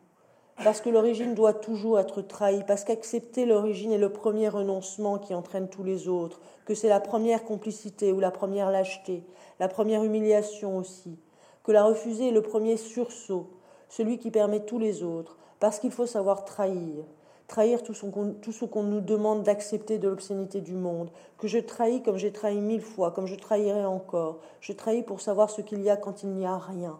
Parce que l'origine doit toujours être trahie, parce qu'accepter l'origine est le premier renoncement qui entraîne tous les autres, que c'est la première complicité ou la première lâcheté, la première humiliation aussi, que la refuser est le premier sursaut, celui qui permet tous les autres, parce qu'il faut savoir trahir, trahir tout, ce qu'on nous demande d'accepter de l'obscénité du monde, que je trahis comme j'ai trahi mille fois, comme je trahirai encore. Je trahis pour savoir ce qu'il y a quand il n'y a rien.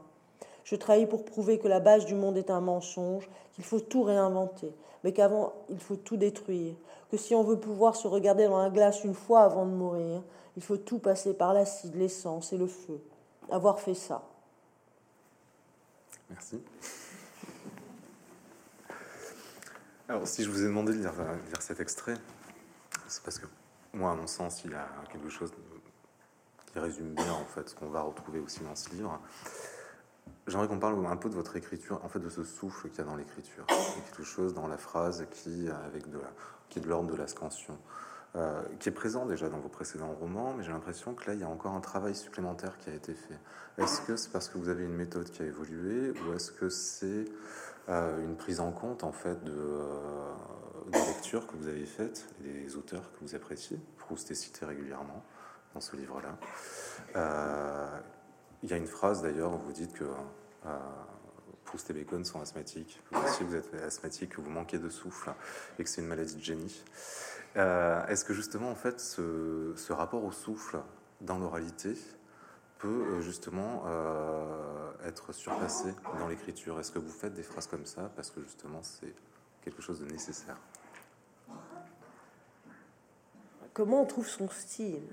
Je trahis pour prouver que la base du monde est un mensonge, qu'il faut tout réinventer, mais qu'avant, il faut tout détruire. Que si on veut pouvoir se regarder dans la glace une fois avant de mourir, il faut tout passer par l'acide, l'essence et le feu. Avoir fait ça.
Merci. *laughs* Alors, si je vous ai demandé de lire, lire cet extrait, c'est parce que moi, à mon sens, il y a quelque chose qui résume bien en fait ce qu'on va retrouver aussi dans ce livre. J'aimerais qu'on parle un peu de votre écriture, en fait, de ce souffle qu'il y a dans l'écriture. Quelque chose dans la phrase qui, avec de qui est de l'ordre de la scansion, euh, qui est présent déjà dans vos précédents romans, mais j'ai l'impression que là, il y a encore un travail supplémentaire qui a été fait. Est-ce que c'est parce que vous avez une méthode qui a évolué, ou est-ce que c'est euh, une prise en compte, en fait, de, euh, des lectures que vous avez faites, des auteurs que vous appréciez? Proust est cité régulièrement dans ce livre-là. Il y a une phrase d'ailleurs où vous dites que euh, Proust et Bacon sont asthmatiques, que vous vous êtes asthmatique, que vous manquez de souffle et que c'est une maladie de génie. Euh, est-ce que justement en fait ce, rapport au souffle dans l'oralité peut euh, justement être surpassé dans l'écriture? Est-ce que vous faites des phrases comme ça parce que justement c'est quelque chose de nécessaire?
Comment on trouve son style?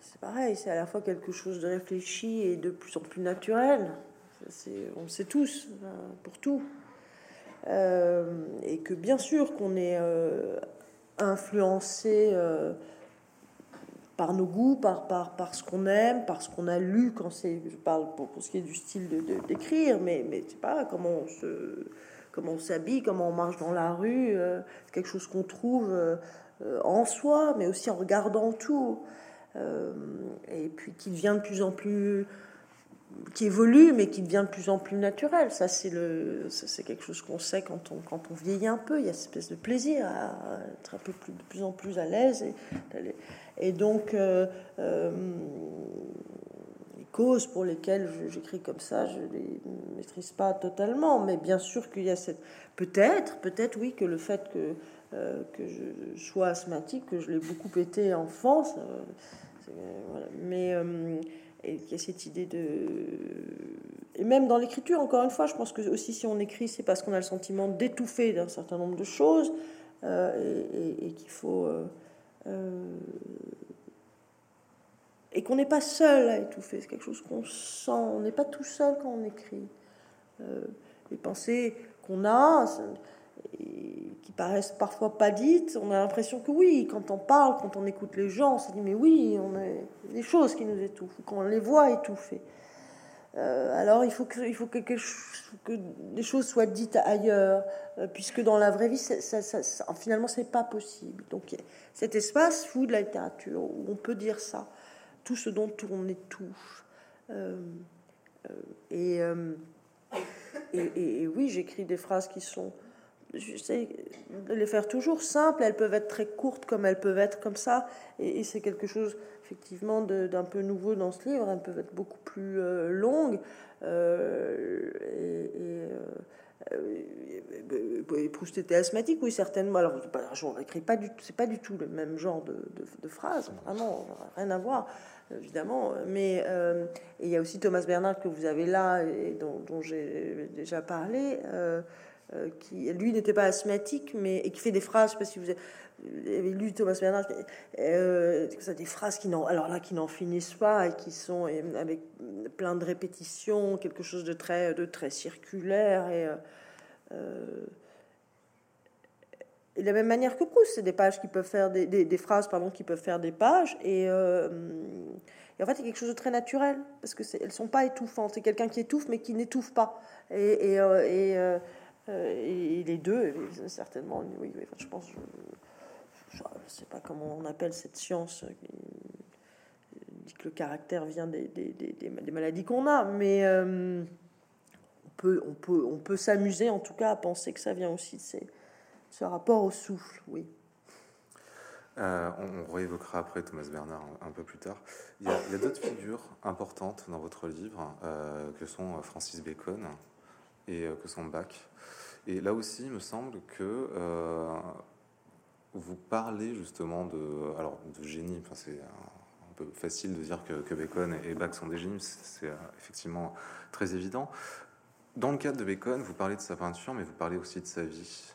C'est pareil, c'est à la fois quelque chose de réfléchi et de plus en plus naturel. on le sait tous, pour tout. Euh, et que bien sûr qu'on est euh, influencé euh, par nos goûts, par, par, par ce qu'on aime, par ce qu'on a lu quand c'est, je parle pour, ce qui est du style de, d'écrire, mais, mais c'est pas comment on se, comment on s'habille, comment on marche dans la rue, quelque chose qu'on trouve en soi, mais aussi en regardant tout. Et puis qui devient de plus en plus qui évolue, mais qui devient de plus en plus naturel. Ça, c'est le, c'est quelque chose qu'on sait quand on, quand on vieillit un peu. Il y a cette espèce de plaisir à être un peu plus, de plus en plus à l'aise. Et, donc, euh, euh, les causes pour lesquelles j'écris comme ça, je les maîtrise pas totalement. Mais bien sûr qu'il y a cette, peut-être, peut-être oui, que le fait que que je sois asthmatique, que je l'ai beaucoup été enfant, ça, mais euh, il y a cette idée de et même dans l'écriture, encore une fois, je pense que aussi si on écrit, c'est parce qu'on a le sentiment d'étouffer d'un certain nombre de choses euh, et, qu'il faut euh, et qu'on n'est pas seul à étouffer. C'est quelque chose qu'on sent. On n'est pas tout seul quand on écrit. les pensées qu'on a, qui paraissent parfois pas dites, on a l'impression que oui, quand on parle, quand on écoute les gens, on se dit mais oui, on a des choses qui nous étouffent, quand on les voit étouffées. Euh, alors il faut que, il des choses soient dites ailleurs, euh, puisque dans la vraie vie, ça, ça, finalement, c'est pas possible. Donc cet espace fou de la littérature où on peut dire ça, tout ce dont on étouffe. Euh, et, et, oui, j'écris des phrases qui sont j'essaie de les faire toujours simples. Elles peuvent être très courtes comme elles peuvent être comme ça. Et, c'est quelque chose effectivement d'un peu nouveau dans ce livre. Elles peuvent être beaucoup plus euh, longues. Euh, et, euh, Proust était asthmatique, oui, certainement. Alors, je n'écris pas du tout, c'est pas du tout le même genre de, de, phrase, vraiment, rien à voir, évidemment. Mais il y a aussi Thomas Bernard que vous avez là et dont, dont j'ai déjà parlé. Euh, qui lui n'était pas asthmatique, mais et qui fait des phrases. Je sais pas si vous avez lu Thomas Bernard, euh, des phrases qui n'en, alors là, qui n'en finissent pas et qui sont avec plein de répétitions, quelque chose de très, de très circulaire et, euh, et de la même manière que Proust, c'est des pages qui peuvent faire des, phrases, pardon, qui peuvent faire des pages et, euh, en fait, il y a quelque chose de très naturel parce que elles sont pas étouffantes. C'est quelqu'un qui étouffe mais qui n'étouffe pas et, euh, et, les deux, certainement, oui, je pense, je ne sais pas comment on appelle cette science euh, qui dit que le caractère vient des, des, maladies qu'on a, mais euh, on peut, on peut, on peut s'amuser en tout cas à penser que ça vient aussi de ce rapport au souffle, oui.
on, réévoquera après Thomas Bernard un, peu plus tard. Il y a, d'autres figures importantes dans votre livre que sont Francis Bacon et que sont Bach. Et là aussi, il me semble que euh, vous parlez justement de, alors, de génie. Enfin, c'est un peu facile de dire que, Bacon et Bach sont des génies, c'est euh, effectivement très évident. Dans le cadre de Bacon, vous parlez de sa peinture, mais vous parlez aussi de sa vie.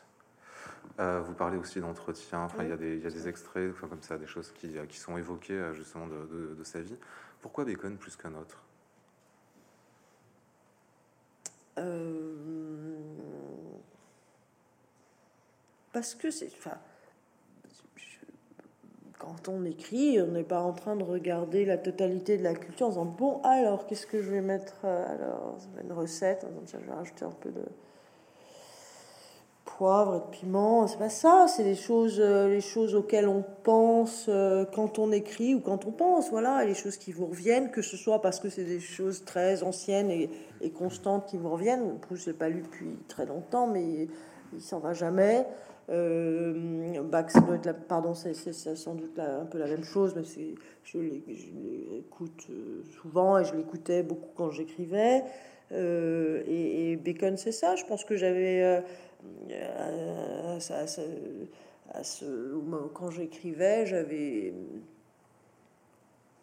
Euh, vous parlez aussi d'entretien. Enfin, il y, a des, extraits, enfin, comme ça, des choses qui, sont évoquées euh, justement de, sa vie. Pourquoi Bacon plus qu'un autre?
Euh, Parce que c'est. Enfin, quand on écrit, on n'est pas en train de regarder la totalité de la culture en disant bon alors qu'est-ce que je vais mettre euh, alors une recette je vais rajouter un peu de poivre et de piment c'est pas ça c'est les choses euh, les choses auxquelles on pense euh, quand on écrit ou quand on pense voilà et les choses qui vous reviennent que ce soit parce que c'est des choses très anciennes et, et constantes qui vous reviennent je l'ai pas lu depuis très longtemps mais il s'en va jamais euh, Bach, pardon, c'est sans doute un peu la même chose, mais je l'écoute euh, souvent et je l'écoutais beaucoup quand j'écrivais. Euh, et, Bacon, c'est ça. Je pense que j'avais quand j'écrivais, j'avais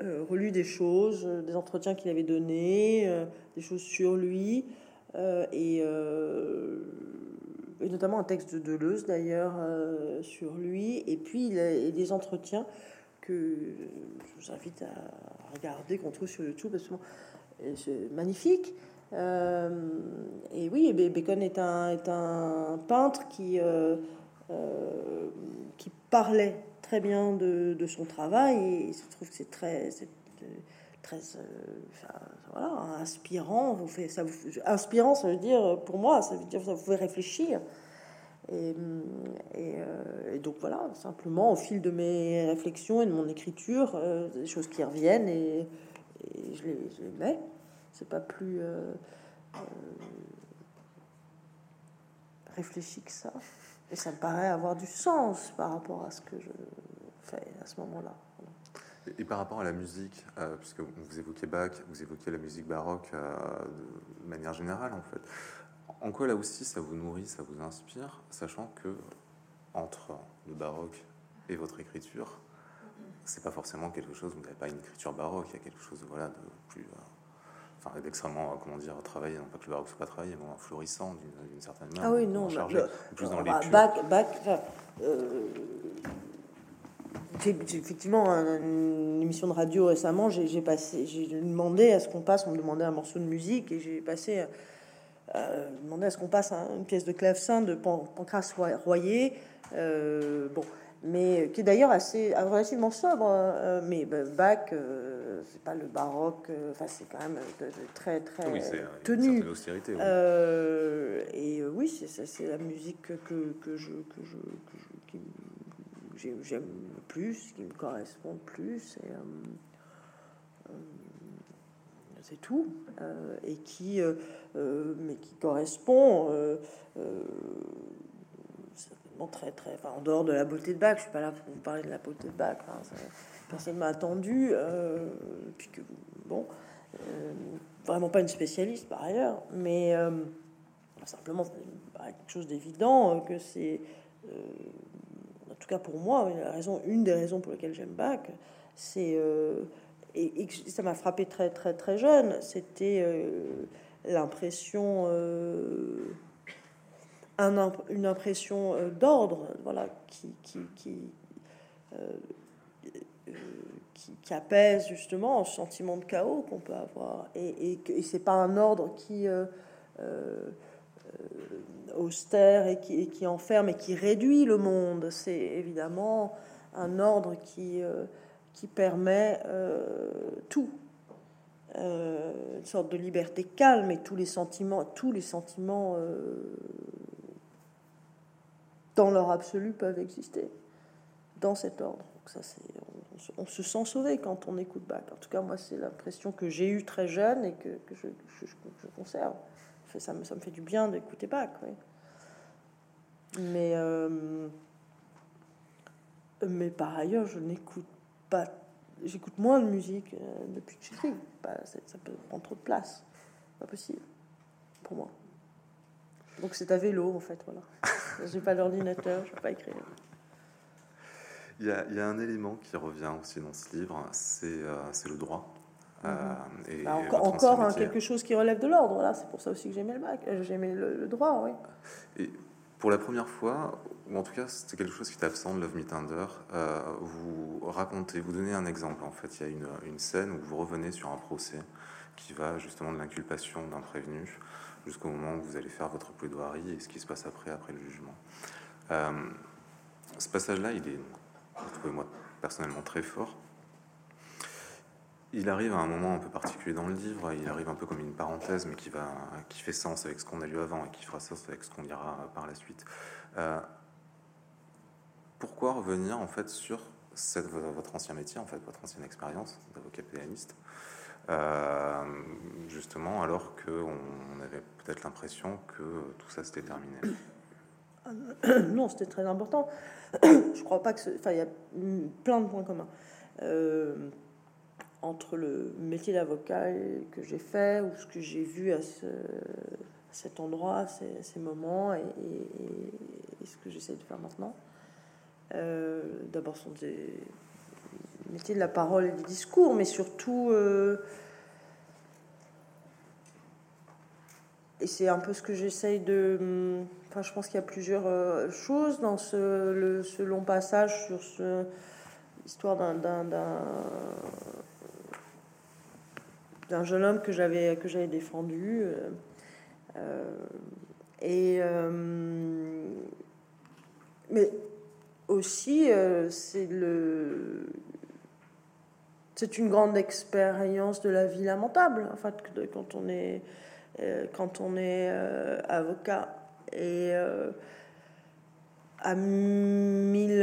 relu des choses, des entretiens qu'il avait donnés, des choses sur lui, et notamment un texte de Deleuze d'ailleurs euh, sur lui, et puis il a, des entretiens que je vous invite à regarder, qu'on trouve sur YouTube, parce que c'est magnifique. Euh, et oui, Bacon est un, est un peintre qui, euh, qui parlait très bien de, de, son travail, et je trouve que c'est très, très voilà, inspirant. Vous fait, ça vous, inspirant, ça veut dire, pour moi, ça veut dire ça vous fait réfléchir. Et, euh, et, donc voilà, simplement au fil de mes réflexions et de mon écriture, euh, des choses qui reviennent et, je, les, mets. C'est pas plus euh, réfléchi que ça. Et ça me paraît avoir du sens par rapport à ce que je fais à ce moment-là.
Et par rapport à la musique, euh, puisque vous évoquez Bach, vous évoquez la musique baroque euh, de manière générale, en fait, en quoi là aussi ça vous nourrit, ça vous inspire, sachant que entre le baroque et votre écriture, c'est pas forcément quelque chose, vous n'avez pas une écriture baroque, il y a quelque chose voilà, de plus. Euh, enfin, d'extrêmement, comment dire, travaillé, non pas que le baroque soit pas travaillé, mais florissant d'une certaine manière.
Ah oui, non,
chargé,
bah,
plus dans
bah, Bach, Bach, j'ai effectivement une émission de radio récemment. J'ai passé, j'ai demandé à ce qu'on passe. On me demandait un morceau de musique et j'ai passé, euh, demandé à ce qu'on passe une pièce de clavecin de Pancras Royer. Euh, bon, mais qui est d'ailleurs assez relativement sobre. Euh, mais bah, Bach, euh, c'est pas le baroque. Enfin, c'est quand même très très tenu.
Austérité, oui.
et oui, c'est la musique que, que je, que je, que je qui, j'aime le plus, qui me correspond le plus, et, euh, euh, c'est tout, euh, et qui, mais qui correspond très, très, en dehors de la beauté de Bach, je suis pas là pour vous parler de la beauté de Bach, hein, personne m'a attendu, puis que, bon, vraiment pas une spécialiste par ailleurs, mais simplement quelque chose d'évident que c'est en tout cas pour moi, la raison, une des raisons pour lesquelles j'aime Bach, c'est euh, et, ça m'a frappé très très très jeune, c'était euh, l'impression, euh, un, une impression d'ordre, voilà, qui qui, qui, qui, apaise justement ce sentiment de chaos qu'on peut avoir, et, et, c'est pas un ordre qui austère et qui, qui, enferme et qui réduit le monde. C'est évidemment un ordre qui, euh, qui permet euh, tout. Euh, une sorte de liberté calme et tous les sentiments, tous les sentiments dans leur absolu peuvent exister dans cet ordre. Ça, c'est, on, se sent sauvé quand on écoute Bach. En tout cas, moi, c'est l'impression que j'ai eue très jeune et que, je, conserve. Ça me, fait du bien d'écouter Bach. Mais, euh, mais par ailleurs, je n'écoute pas. J'écoute moins de musique euh, depuis que j'écris. ça peut prendre trop de place. Pas possible pour moi. Donc c'est à vélo en fait. Voilà. *laughs* j'ai pas d'ordinateur, je peux pas écrire.
Il y, a, il y, a, un élément qui revient aussi dans ce livre, c'est euh, le droit.
et bah, encore, hein, quelque chose qui relève de l'ordre. Voilà, c'est pour ça aussi que j'aimais le bac, j'aimais le, le, droit, oui.
Et pour la première fois, ou en tout cas c'était quelque chose qui est absent de Love Me Tender, euh, vous racontez, vous donnez un exemple. En fait, il y a une, une, scène où vous revenez sur un procès qui va justement de l'inculpation d'un prévenu jusqu'au moment où vous allez faire votre plaidoirie et ce qui se passe après, après le jugement. Euh, ce passage-là, il est, je moi personnellement très fort. Il arrive à un moment un peu particulier dans le livre, il arrive un peu comme une parenthèse, mais qui, va, qui fait sens avec ce qu'on a lu avant et qui fera sens avec ce qu'on lira par la suite. Euh, pourquoi revenir en fait sur cette, votre ancien métier, en fait, votre ancienne expérience d'avocat pénaliste, euh, justement, alors qu'on avait peut-être l'impression que tout ça s'était terminé *coughs*
Non, c'était très important. *coughs* Je crois pas que. Enfin, il y a plein de points communs. Euh, entre le métier d'avocat que j'ai fait ou ce que j'ai vu à, ce, cet endroit, ces, ces moments, et, ce que j'essaie de faire maintenant. Euh, d'abord, sont des métiers de la parole et du discours, mais surtout, euh, et c'est un peu ce que j'essaye de. Enfin, je pense qu'il y a plusieurs euh, choses dans ce, long passage sur ce, l'histoire d'un d'un jeune homme que j'avais que j'avais défendu euh, et euh, mais aussi c'est le c'est une grande expérience de la vie lamentable en fait quand on est quand on est avocat et à mille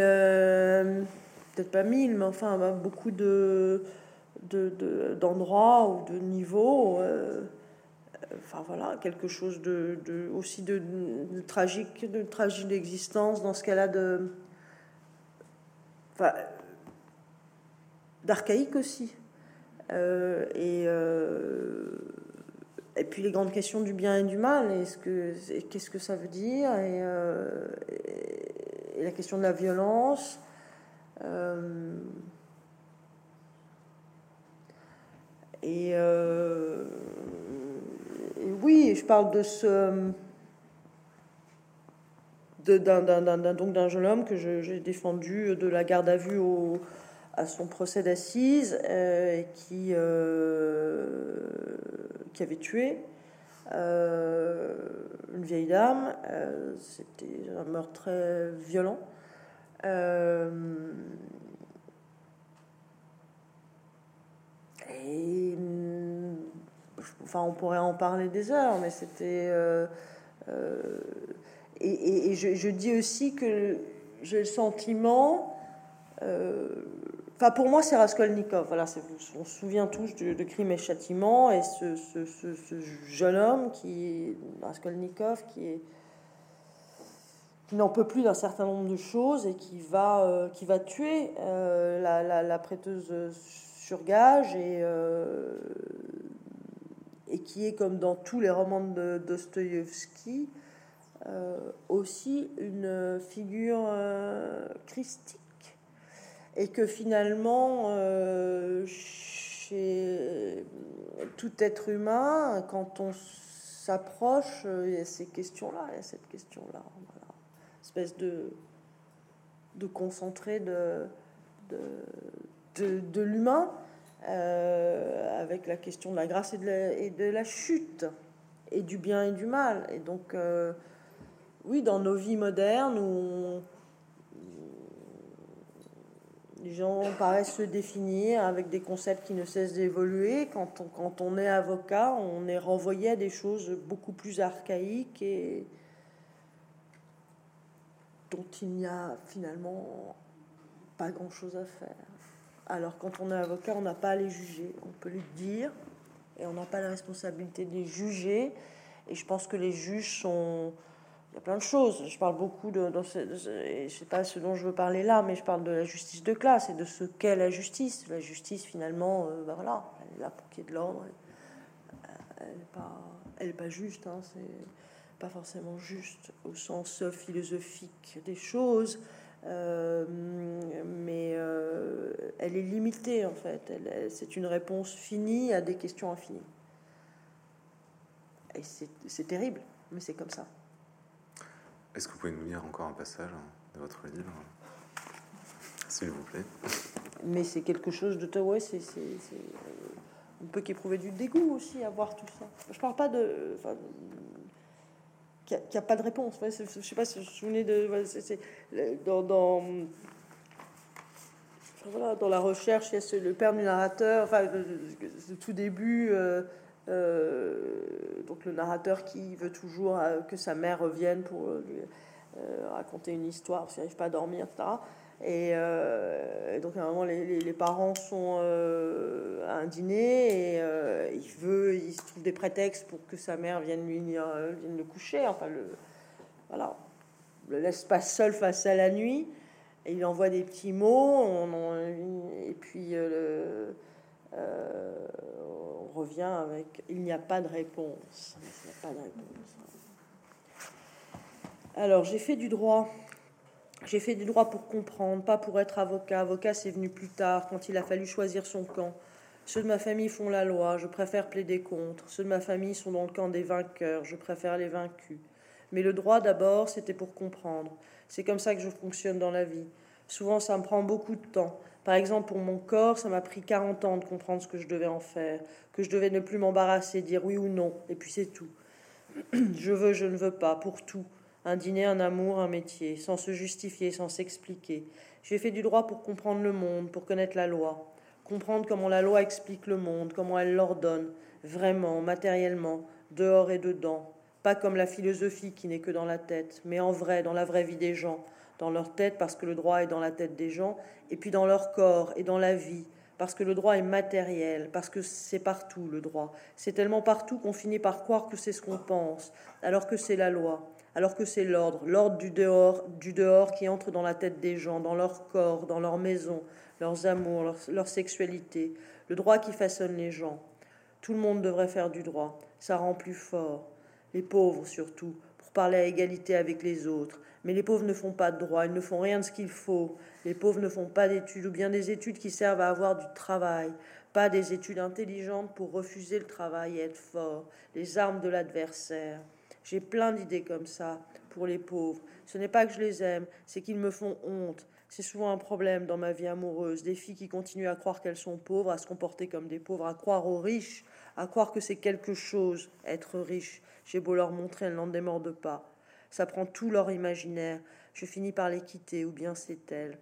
peut-être pas mille mais enfin beaucoup de d'endroits ou de niveaux. Euh, enfin voilà, quelque chose de, aussi de, tragique, de tragique d'existence dans ce cas-là de. Enfin, d'archaïque aussi. Euh, et, euh, et puis les grandes questions du bien et du mal, est-ce que, qu'est-ce que ça veut dire et, et, la question de la violence. Euh, et, oui, je parle de ce d'un donc d'un jeune homme que j'ai défendu de la garde à vue au, à son procès d'assises euh, qui euh, qui avait tué une vieille dame. C'était un meurtre très violent. Et enfin, on pourrait en parler des heures, mais c'était. Euh, euh, et, je, dis aussi que j'ai le sentiment. Euh, enfin, pour moi, c'est Raskolnikov. Voilà, on se souvient tous de, Crime et Châtiment et ce, jeune homme qui Raskolnikov qui est n'en peut plus d'un certain nombre de choses et qui va qui va tuer la, la, prêteuse sur gage et, euh, et qui est comme dans tous les romans de Dostoïevski euh, aussi une figure euh, christique et que finalement chez tout être humain quand on s'approche il y a ces questions là il y a cette question là voilà. espèce de de concentrer de, de de, l'humain, euh, avec la question de la grâce et de la, de la, chute, et du bien et du mal. Et donc, euh, oui, dans nos vies modernes, où les gens paraissent se définir avec des concepts qui ne cessent d'évoluer, quand on, quand on est avocat, on est renvoyé à des choses beaucoup plus archaïques et dont il n'y a finalement pas grand-chose à faire. Alors quand on est avocat, on n'a pas à les juger, on peut les dire, et on n'a pas la responsabilité de les juger. Et je pense que les juges sont... Y a plein de choses. Je parle beaucoup de... Dans ce, je sais pas ce dont je veux parler là, mais je parle de la justice de classe et de ce qu'est la justice. La justice, finalement, euh, ben voilà, elle est là pour qu'il y ait de l'ordre. Elle n'est pas, elle est pas juste, hein, c'est pas forcément juste au sens philosophique des choses. mais elle est limitée en fait. C'est une réponse finie à des questions infinies. Et c'est terrible, mais c'est comme ça.
Est-ce que vous pouvez nous lire encore un passage de votre livre, s'il vous plaît?
Mais c'est quelque chose de... Ouais, c'est... On peut qu'éprouver du dégoût aussi à voir tout ça. Je parle pas de... qu'il n'y a, pas de réponse. je sais pas si vous vous souvenez de... dans... dans voilà, dans la recherche, il y a le père du narrateur, enfin, le, tout début, euh, euh, donc le narrateur qui veut toujours euh, que sa mère revienne pour lui raconter une histoire, parce qu'il n'arrive pas à dormir, etc. Et, donc à un moment, les, parents sont à un dîner et il veut, il trouve des prétextes pour que sa mère vienne lui vienne le coucher. Enfin, le, voilà, le laisse pas seul face à la nuit. Et il envoie des petits mots, et puis euh, euh, on revient avec il n'y a pas de réponse. Alors j'ai fait du droit. J'ai fait du droit pour comprendre, pas pour être avocat. Avocat, c'est venu plus tard, quand il a fallu choisir son camp. Ceux de ma famille font la loi, je préfère plaider contre. Ceux de ma famille sont dans le camp des vainqueurs, je préfère les vaincus. Mais le droit, d'abord, c'était pour comprendre. C'est comme ça que je fonctionne dans la vie. Souvent, ça me prend beaucoup de temps. Par exemple, pour mon corps, ça m'a pris 40 ans de comprendre ce que je devais en faire, que je devais ne plus m'embarrasser, dire oui ou non, et puis c'est tout. *clears throat* je veux, je ne veux pas, pour tout. Un dîner, un amour, un métier, sans se justifier, sans s'expliquer. J'ai fait du droit pour comprendre le monde, pour connaître la loi, comprendre comment la loi explique le monde, comment elle l'ordonne, vraiment, matériellement, dehors et dedans, pas comme la philosophie qui n'est que dans la tête, mais en vrai, dans la vraie vie des gens, dans leur tête parce que le droit est dans la tête des gens, et puis dans leur corps et dans la vie, parce que le droit est matériel, parce que c'est partout le droit. C'est tellement partout qu'on finit par croire que c'est ce qu'on pense, alors que c'est la loi, alors que c'est l'ordre, l'ordre du dehors, du dehors qui entre dans la tête des gens, dans leur corps, dans leur maison, leurs amours, leur, leur sexualité, le droit qui façonne les gens. Tout le monde devrait faire du droit, ça rend plus fort, les pauvres surtout, parler à égalité avec les autres, mais les pauvres ne font pas de droit, ils ne font rien de ce qu'il faut. Les pauvres ne font pas d'études, ou bien des études qui servent à avoir du travail, pas des études intelligentes pour refuser le travail et être fort, les armes de l'adversaire. J'ai plein d'idées comme ça pour les pauvres. Ce n'est pas que je les aime, c'est qu'ils me font honte. C'est souvent un problème dans ma vie amoureuse. Des filles qui continuent à croire qu'elles sont pauvres, à se comporter comme des pauvres, à croire aux riches, à croire que c'est quelque chose, être riche. J'ai beau leur montrer, elles n'en démordent pas. Ça prend tout leur imaginaire. Je finis par les quitter, ou bien c'est elle.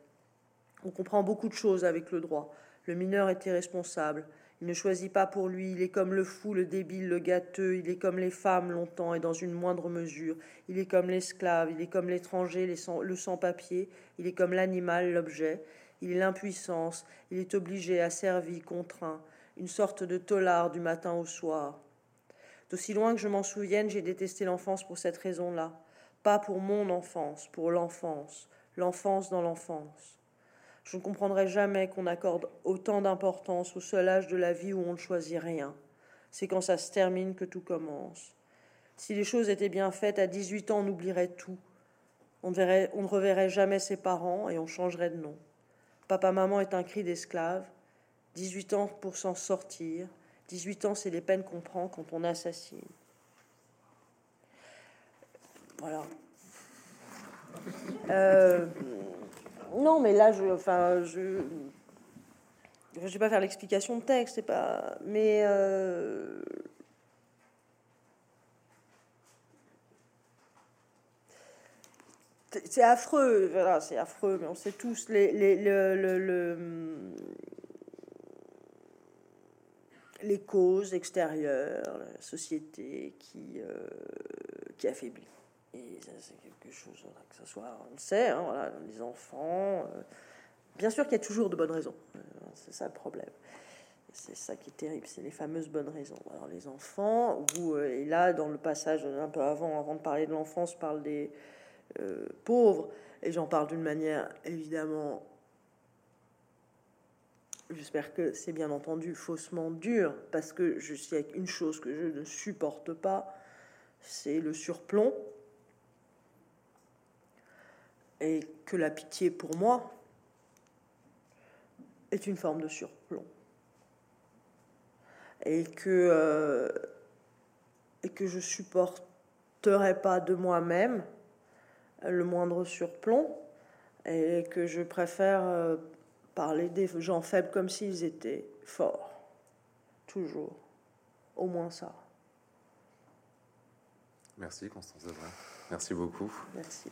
On comprend beaucoup de choses avec le droit. Le mineur est irresponsable. Il ne choisit pas pour lui. Il est comme le fou, le débile, le gâteux. Il est comme les femmes longtemps et dans une moindre mesure. Il est comme l'esclave. Il est comme l'étranger, le sans-papier. Il est comme l'animal, l'objet. Il est l'impuissance. Il est obligé, asservi, contraint. Une sorte de tolard du matin au soir. D'aussi loin que je m'en souvienne, j'ai détesté l'enfance pour cette raison-là pas pour mon enfance, pour l'enfance, l'enfance dans l'enfance. Je ne comprendrai jamais qu'on accorde autant d'importance au seul âge de la vie où on ne choisit rien. C'est quand ça se termine que tout commence. Si les choses étaient bien faites, à 18 ans, on oublierait tout. On ne, on ne reverrait jamais ses parents et on changerait de nom. Papa-maman est un cri d'esclave. 18 ans pour s'en sortir. 18 ans, c'est les peines qu'on prend quand on assassine. Voilà. Euh, non, mais là, je, enfin, je, je vais pas faire l'explication de texte, c'est pas, mais euh, c'est affreux, voilà, c'est affreux, mais on sait tous les, les, le, les causes extérieures, la société qui, euh, qui affaiblit. Et c'est quelque chose, que ce soit, on le sait, hein, voilà, les enfants. Euh, bien sûr qu'il y a toujours de bonnes raisons. Euh, c'est ça le problème. C'est ça qui est terrible, c'est les fameuses bonnes raisons. Alors les enfants, où, et là dans le passage un peu avant, avant de parler de l'enfance, je parle des pauvres, et j'en parle d'une manière évidemment, j'espère que c'est bien entendu faussement dur, parce que je sais une chose que je ne supporte pas, c'est le surplomb et que la pitié pour moi est une forme de surplomb. Et que, euh, et je supporterai pas de moi-même le moindre surplomb et que je préfère euh, parler des gens faibles comme s'ils étaient forts. Toujours. Au moins ça.
Merci Constance Merci beaucoup.
Merci.